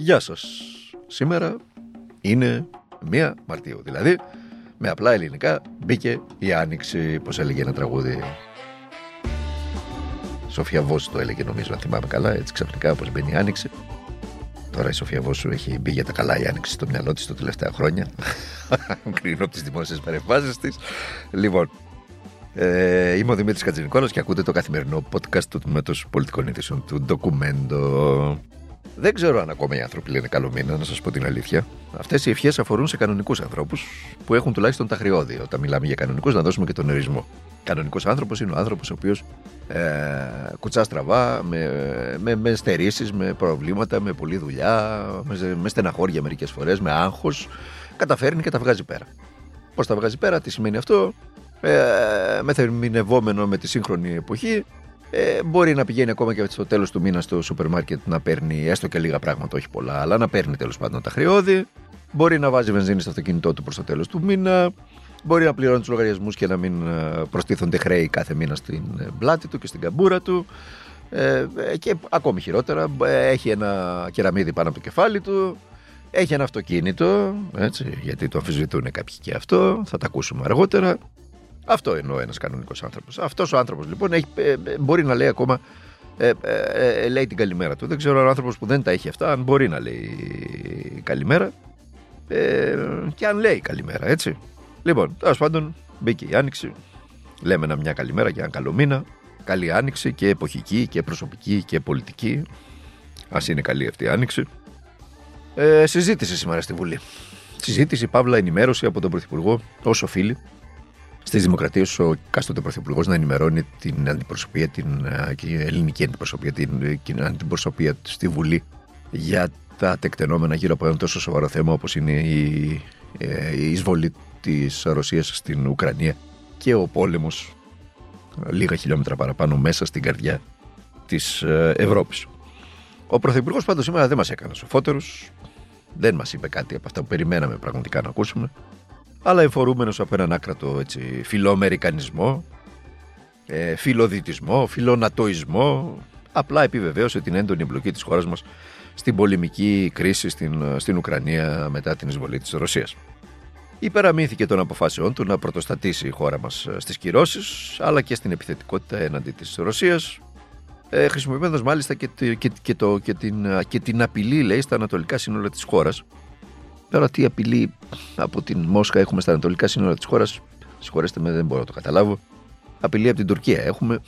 Γεια σας. Σήμερα είναι 1 Μαρτίου. Δηλαδή, με απλά ελληνικά μπήκε η Άνοιξη, πώς έλεγε ένα τραγούδι. Σοφία Βόση το έλεγε νομίζω, αν θυμάμαι καλά, έτσι ξαφνικά όπως μπαίνει η Άνοιξη. Τώρα η Σοφία Βόσου έχει μπει για τα καλά η Άνοιξη στο μυαλό της τα τελευταία χρόνια. Κρίνω από τις δημόσιες παρεμβάσεις της. Λοιπόν, ε, είμαι ο Δημήτρης Κατζηνικόλας και ακούτε το καθημερινό podcast του Τμήματος Πολιτικών Ειδήσεων του Ντοκουμέντο. Δεν ξέρω αν ακόμα οι άνθρωποι λένε καλό μήνα, να σας πω την αλήθεια. Αυτές οι ευχές αφορούν σε κανονικούς ανθρώπους που έχουν τουλάχιστον τα χρεώδη. Όταν μιλάμε για κανονικούς, να δώσουμε και τον ορισμό. Κανονικός άνθρωπος είναι ο άνθρωπος ο οποίος ε, κουτσά στραβά, με, με, με στερήσεις, με προβλήματα, με πολλή δουλειά, με, με στεναχώρια μερικές φορές, με άγχος. Καταφέρνει και τα βγάζει πέρα. Πώς τα βγάζει πέρα, τι σημαίνει αυτό, ε, μεθερμινευόμενο με τη σύγχρονη εποχή, ε, μπορεί να πηγαίνει ακόμα και στο τέλος του μήνα στο σούπερ μάρκετ να παίρνει έστω και λίγα πράγματα, όχι πολλά, αλλά να παίρνει τέλος πάντων τα χρεώδη. Μπορεί να βάζει βενζίνη στο αυτοκίνητό του προς το τέλος του μήνα. Μπορεί να πληρώνει τους λογαριασμούς και να μην ε, προστίθονται χρέη κάθε μήνα στην ε, πλάτη του και στην καμπούρα του. Ε, και ακόμη χειρότερα, ε, έχει ένα κεραμίδι πάνω από το κεφάλι του. Έχει ένα αυτοκίνητο, έτσι, γιατί το αμφισβητούν κάποιοι και αυτό, θα τα ακούσουμε αργότερα. Αυτό εννοώ ένας κανονικός άνθρωπος. Αυτός ο άνθρωπος λοιπόν έχει, ε, ε, μπορεί να λέει ακόμα. Ε, ε, λέει την καλημέρα του. Δεν ξέρω αν ο άνθρωπος που δεν τα έχει αυτά, αν μπορεί να λέει καλημέρα. Ε, και αν λέει καλημέρα, έτσι. Λοιπόν, τέλος πάντων, μπήκε η άνοιξη. Λέμε ένα μια καλημέρα και ένα καλό μήνα. Καλή άνοιξη και εποχική και προσωπική και πολιτική. Α είναι καλή αυτή η άνοιξη. Ε, συζήτηση σήμερα στη Βουλή. Συζήτηση, παύλα, ενημέρωση από τον Πρωθυπουργό, όσο φίλοι, Στι δημοκρατίε, ο κάστοτε πρωθυπουργός να ενημερώνει την αντιπροσωπεία, την, την ελληνική αντιπροσωπεία, την, την αντιπροσωπεία στη Βουλή για τα τεκτενόμενα γύρω από ένα τόσο σοβαρό θέμα όπως είναι η, ε, η εισβολή της Ρωσίας στην Ουκρανία και ο πόλεμος λίγα χιλιόμετρα παραπάνω μέσα στην καρδιά της ε, Ευρώπης. Ο Πρωθυπουργός πάντως σήμερα δεν μας έκανε σοφότερους. Δεν μας είπε κάτι από αυτά που περιμέναμε πραγματικά να ακούσουμε αλλά εφορούμενος από έναν άκρατο έτσι, φιλοαμερικανισμό, ε, φιλοδυτισμό, φιλονατοισμό, απλά επιβεβαίωσε την έντονη εμπλοκή της χώρας μας στην πολεμική κρίση στην, στην Ουκρανία μετά την εισβολή της Ρωσίας. Υπεραμήθηκε των αποφάσεών του να πρωτοστατήσει η χώρα μας στις κυρώσεις, αλλά και στην επιθετικότητα έναντι της Ρωσίας, ε, χρησιμοποιώντας μάλιστα και, και, και, το, και, την, και την απειλή, λέει, στα ανατολικά σύνορα της χώρας, Τώρα τι απειλή από την Μόσχα έχουμε στα ανατολικά σύνορα της χώρας, συγχωρέστε με, δεν μπορώ να το καταλάβω. Απειλή από την Τουρκία έχουμε,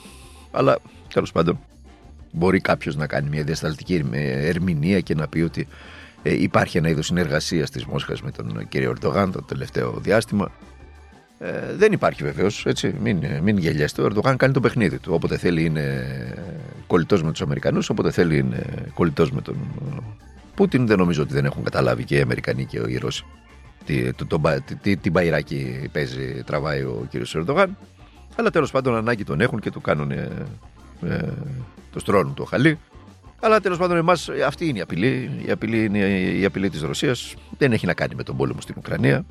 αλλά τέλος πάντων μπορεί κάποιος να κάνει μια διασταλτική ερμηνεία και να πει ότι ε, υπάρχει ένα είδος συνεργασίας της Μόσχας με τον κύριο Ερντογάν το τελευταίο διάστημα. Ε, δεν υπάρχει βεβαίως, έτσι. Μην, μην γελιέστε. Ο Ερντογάν κάνει το παιχνίδι του. Όποτε θέλει είναι κολλητός με τους Αμερικανούς, όποτε θέλει είναι κολλητός με τον Πούτιν δεν νομίζω ότι δεν έχουν καταλάβει και οι Αμερικανοί και οι Ρώσοι. Τι, το, το, τι, την παϊράκι παίζει, τραβάει ο κύριος Ερντογάν. Αλλά τέλος πάντων ανάγκη τον έχουν και του κάνουν. Ε, ε, το στρώνουν το χαλί. Αλλά τέλος πάντων, εμάς αυτή είναι η απειλή. Η απειλή είναι η απειλή της Ρωσίας. Δεν έχει να κάνει με τον πόλεμο στην Ουκρανία.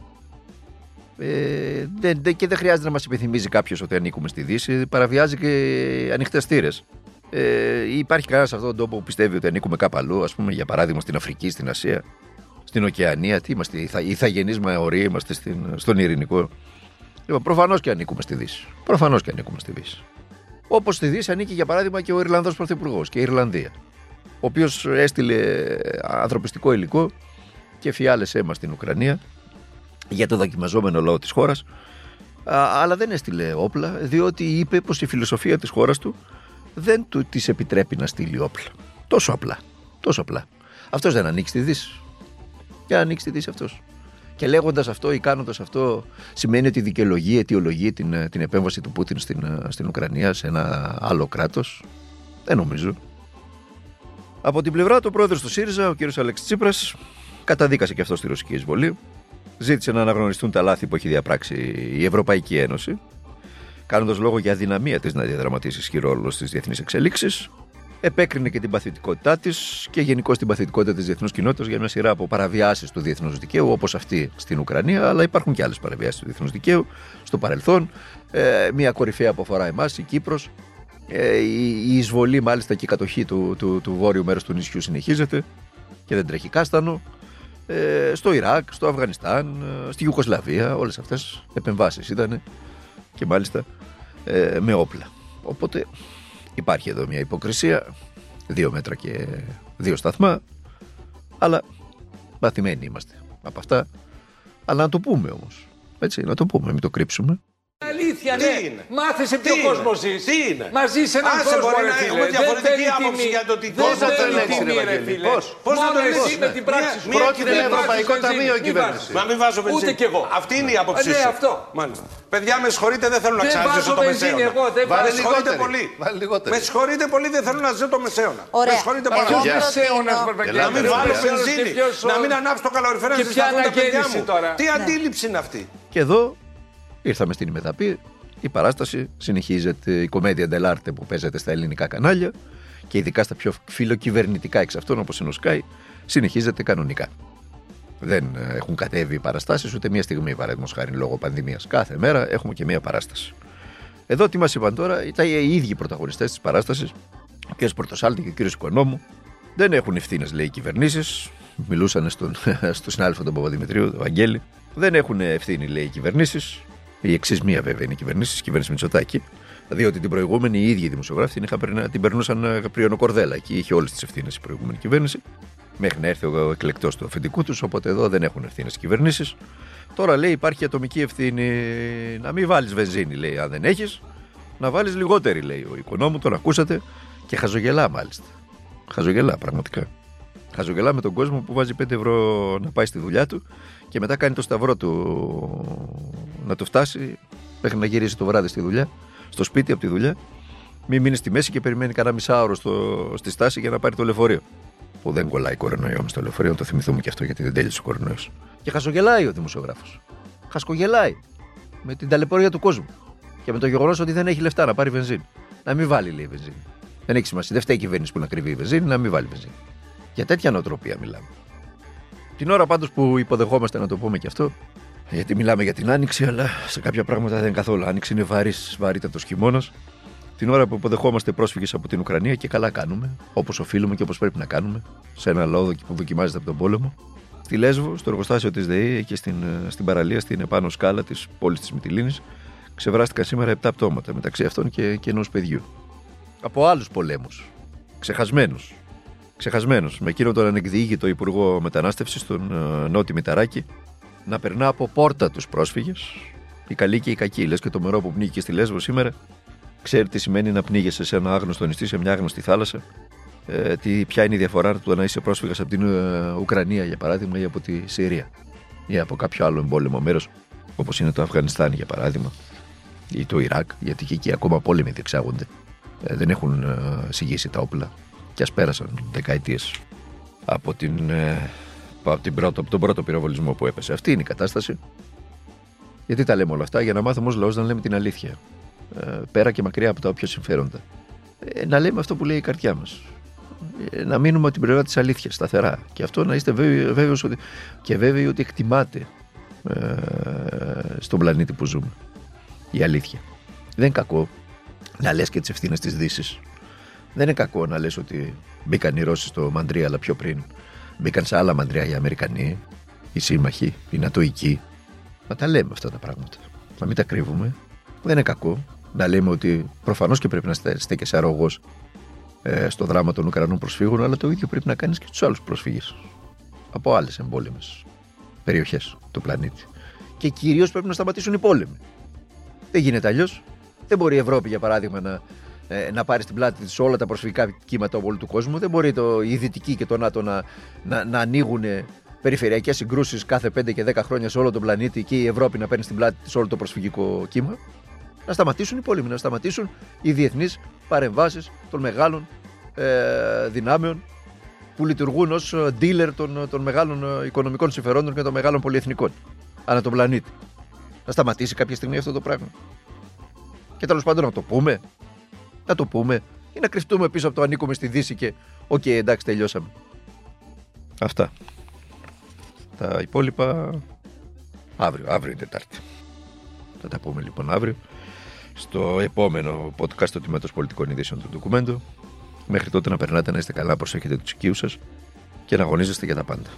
Ε, δεν, και δεν χρειάζεται να μας υπενθυμίζει κάποιος ότι ανήκουμε στη Δύση. Παραβιάζει και ανοιχτές θύρες. Ε, υπάρχει κανένας σε αυτόν τον τόπο που πιστεύει ότι ανήκουμε κάπου αλλού, ας πούμε για παράδειγμα στην Αφρική, στην Ασία, στην Οκεανία. Τι είμαστε, οι ηθαγενείς μαωροί είμαστε στην, στον Ειρηνικό. Λοιπόν, προφανώς και ανήκουμε στη Δύση. Προφανώς και ανήκουμε στη Δύση. Όπως στη Δύση ανήκει για παράδειγμα και ο Ιρλανδός Πρωθυπουργός και η Ιρλανδία. Ο οποίος έστειλε ανθρωπιστικό υλικό και φιάλε αίμα στην Ουκρανία για το δοκιμαζόμενο λαό της χώρας. Αλλά δεν έστειλε όπλα, διότι είπε πως η φιλοσοφία της χώρας του δεν του της επιτρέπει να στείλει όπλα. Τόσο απλά. Τόσο απλά. Αυτός δεν ανοίξει τη Δύση. Για να ανοίξει τη Δύση αυτός. Και λέγοντας αυτό ή κάνοντας αυτό, σημαίνει ότι δικαιολογεί, αιτιολογεί την, την επέμβαση του Πούτιν στην, στην Ουκρανία, σε ένα άλλο κράτος. Δεν νομίζω. Από την πλευρά του πρόεδρο του ΣΥΡΙΖΑ, ο κ. Αλέξης Τσίπρας, καταδίκασε και αυτός στη ρωσική εισβολή. Ζήτησε να αναγνωριστούν τα λάθη που έχει διαπράξει η Ευρωπαϊκή Ένωση κάνοντας λόγο για αδυναμία της να διαδραματίσει ισχυρό ρόλο στις διεθνείς εξελίξεις, επέκρινε και την παθητικότητά της και γενικώ την παθητικότητα της διεθνούς κοινότητας για μια σειρά από παραβιάσεις του διεθνούς δικαίου, όπως αυτή στην Ουκρανία, αλλά υπάρχουν και άλλες παραβιάσεις του διεθνούς δικαίου στο παρελθόν. Ε, μια κορυφαία που αφορά εμάς, η Κύπρος. Ε, η, η εισβολή, μάλιστα και η κατοχή του, του, του βόρειου μέρους του νησιού συνεχίζεται. και δεν τρέχει κάστανο. Ε, στο Ιράκ, στο Αφγανιστάν, ε, στη Ιουκοσλαβία, όλες αυτές επεμβάσεις ήταν και μάλιστα ε, με όπλα. Οπότε υπάρχει εδώ μια υποκρισία, δύο μέτρα και δύο σταθμά, αλλά παθημένοι είμαστε από αυτά. Αλλά να το πούμε όμως, έτσι, να το πούμε, μην το κρύψουμε αλήθεια, ναι. Είναι; Μάθε ποιο κόσμος ζεις. Τι είναι; Μαζί σε έναν κόσμο. μπορεί να έχουμε διαφορετική άποψη για το τι Πώς θα το ελέγξει, Πώ Πώς θα το ελέγξει με την πράξη σου. Πρόκειται με Ευρωπαϊκό Ταμείο κυβέρνηση. Μα μην βάζω βενζίνη. Ούτε κι εγώ. Αυτή είναι η άποψή ναι, σου. Ναι, αυτό. Παιδιά, με συγχωρείτε, δεν θέλω να ξαναζήσω το μεσαίωνα. Εγώ, δεν με συγχωρείτε πολύ. Με συγχωρείτε πολύ, δεν θέλω να ζήσω το μεσαίωνα. Με συγχωρείτε πάρα πολύ. Να μην βάλω βενζίνη. Να μην ανάψω το καλοριφέρα να ζητάω τα παιδιά μου. Τι αντίληψη είναι αυτή; Και εδώ ήρθαμε στην ημεταπή η παράσταση συνεχίζεται, η κομμέντια Ντελάρτε που παίζεται στα ελληνικά κανάλια και ειδικά στα πιο φιλοκυβερνητικά εξ αυτών όπως είναι ο Sky, συνεχίζεται κανονικά. Δεν ε, έχουν κατέβει οι παραστάσεις ούτε μία στιγμή παραδείγματος χάρη λόγω πανδημίας. Κάθε μέρα έχουμε και μία παράσταση. Εδώ τι μας είπαν τώρα, ήταν οι ίδιοι πρωταγωνιστές της παράστασης, ο κ. Πορτοσάλτη και ο κ. Οικονόμου. Δεν έχουν ευθύνες, λέει, οι κυβερνήσεις. Μιλούσαν στον, στον συνάδελφο τον Παπαδημητρίου, τον Αγγέλη. Δεν έχουν ευθύνη, λέει, οι κυβερνήσεις. Η εξής μία βέβαια είναι η κυβέρνηση, η κυβέρνηση Μητσοτάκη. Διότι την προηγούμενη οι ίδιοι δημοσιογράφοι την, είχα, την περνούσαν ε, πριονοκορδέλα και είχε όλες τις ευθύνες η προηγούμενη κυβέρνηση. Μέχρι να έρθει ο εκλεκτός του αφεντικού τους, οπότε εδώ δεν έχουν ευθύνες οι κυβερνήσεις. Τώρα λέει υπάρχει ατομική ευθύνη να μην βάλεις βενζίνη, λέει, αν δεν έχεις. Να βάλεις λιγότερη, λέει ο οικονόμου, τον ακούσατε και χαζογελά μάλιστα. Χαζογελά πραγματικά. Χαζογελά με τον κόσμο που βάζει 5 ευρώ να πάει στη δουλειά του και μετά κάνει το σταυρό του να το φτάσει μέχρι να γυρίσει το βράδυ στη δουλειά, στο σπίτι από τη δουλειά. Μην μείνει στη μέση και περιμένει κανένα μισάωρο στο, στη στάση για να πάρει το λεωφορείο. Που δεν κολλάει κορονοϊό μες στο λεωφορείο, το θυμηθούμε και αυτό γιατί δεν τέλειωσε ο κορονοϊός. Και χασογελάει ο δημοσιογράφος. Χασκογελάει με την ταλαιπωρία του κόσμου. Και με το γεγονός ότι δεν έχει λεφτά να πάρει βενζίνη. Να μην βάλει, λέει, βενζίνη. Δεν έχει σημασία. Δεν φταίει η κυβέρνηση που να κρυβεί η βενζίνη, να μην βάλει βενζίνη. Για τέτοια νοοτροπία μιλάμε. Την ώρα πάντως που υποδεχόμαστε να το πούμε και αυτό, γιατί μιλάμε για την άνοιξη, αλλά σε κάποια πράγματα δεν είναι καθόλου. Άνοιξη είναι βαρύς, βαρύτατος χειμώνας. Την ώρα που υποδεχόμαστε πρόσφυγες από την Ουκρανία και καλά κάνουμε, όπως οφείλουμε και όπως πρέπει να κάνουμε, σε ένα λόδο που δοκιμάζεται από τον πόλεμο. Στη Λέσβο, στο εργοστάσιο της ΔΕΗ, εκεί στην, στην παραλία, στην επάνω σκάλα της πόλης της Μυτιλίνης, ξεβράστηκαν σήμερα 7 πτώματα, μεταξύ αυτών και, και ενός παιδιού. Από άλλους πολέμους. Ξεχασμένους. Ξεχασμένος. Με εκείνον τον ανεκδιήγητο Υπουργό Μετανάστευσης, τον uh, Νότι Μηταράκη, να περνά από πόρτα τους πρόσφυγες, οι καλοί και οι κακοί. Λες και το μερό που πνίγηκε στη Λέσβο σήμερα, ξέρει τι σημαίνει να πνίγεσαι σε ένα άγνωστο νησί, σε μια άγνωστη θάλασσα. Ε, τι, ποια είναι η διαφορά του να είσαι πρόσφυγας από την ε, Ουκρανία, για παράδειγμα, ή από τη Συρία. Ή από κάποιο άλλο εμπόλεμο μέρος, όπως είναι το Αφγανιστάν, για παράδειγμα, ή το Ιράκ, γιατί και εκεί ακόμα πόλεμοι διεξάγονται. Ε, δεν έχουν ε, συγγύσει τα όπλα και ας πέρασαν δεκαετίες από την ε, από, την πρώτο, από τον πρώτο πυροβολισμό που έπεσε. Αυτή είναι η κατάσταση. Γιατί τα λέμε όλα αυτά, για να μάθουμε ως λαός να λέμε την αλήθεια. Ε, πέρα και μακριά από τα όποια συμφέροντα. Ε, να λέμε αυτό που λέει η καρδιά μας. Ε, να μείνουμε από την πλευρά της αλήθειας, σταθερά. Και αυτό να είστε βέβαιοι ότι, και βέβαιοι ότι εκτιμάτε ε, στον πλανήτη που ζούμε. Η αλήθεια. Δεν είναι κακό να λες και τις ευθύνες της Δύσης. Δεν είναι κακό να λες ότι μπήκαν οι Ρώσοι στο Μαντρία, αλλά πιο πριν Μπήκαν σε άλλα μαντριά οι Αμερικανοί, οι σύμμαχοι, οι Νατοικοί. Να τα λέμε αυτά τα πράγματα. Να μην τα κρύβουμε. Δεν είναι κακό να λέμε ότι προφανώς και πρέπει να στέκεσαι αρρωγός ε, στο δράμα των Ουκρανών προσφύγων, αλλά το ίδιο πρέπει να κάνεις και στου άλλους πρόσφυγε από άλλες εμπόλεμες περιοχές του πλανήτη. Και κυρίως πρέπει να σταματήσουν οι πόλεμοι. Δεν γίνεται αλλιώς. Δεν μπορεί η Ευρώπη, για παράδειγμα, να ε, να πάρεις στην πλάτη της όλα τα προσφυγικά κύματα όλου του κόσμου. Δεν μπορεί το, η Δυτική και το ΝΑΤΟ να, να, να ανοίγουν περιφερειακές συγκρούσεις κάθε 5 και 10 χρόνια σε όλο τον πλανήτη και η Ευρώπη να παίρνει στην πλάτη της όλο το προσφυγικό κύμα. Να σταματήσουν οι πόλεμοι, να σταματήσουν οι διεθνείς παρεμβάσεις των μεγάλων ε, δυνάμεων που λειτουργούν ως dealer των, των μεγάλων οικονομικών συμφερόντων και των μεγάλων πολυεθνικών ανά τον πλανήτη. Να σταματήσει κάποια στιγμή αυτό το πράγμα. Και τέλος πάντων να το πούμε, να το πούμε ή να κρυφτούμε πίσω από το ανήκουμε στη Δύση και OK, okay, εντάξει, τελειώσαμε. Αυτά. Τα υπόλοιπα αύριο, αύριο είναι Τετάρτη. Θα τα πούμε λοιπόν αύριο στο επόμενο podcast του Τμήματος Πολιτικών Ειδήσεων του ντοκουμέντου. Μέχρι τότε να περνάτε να είστε καλά, προσέχετε τους οικείους σας και να αγωνίζεστε για τα πάντα.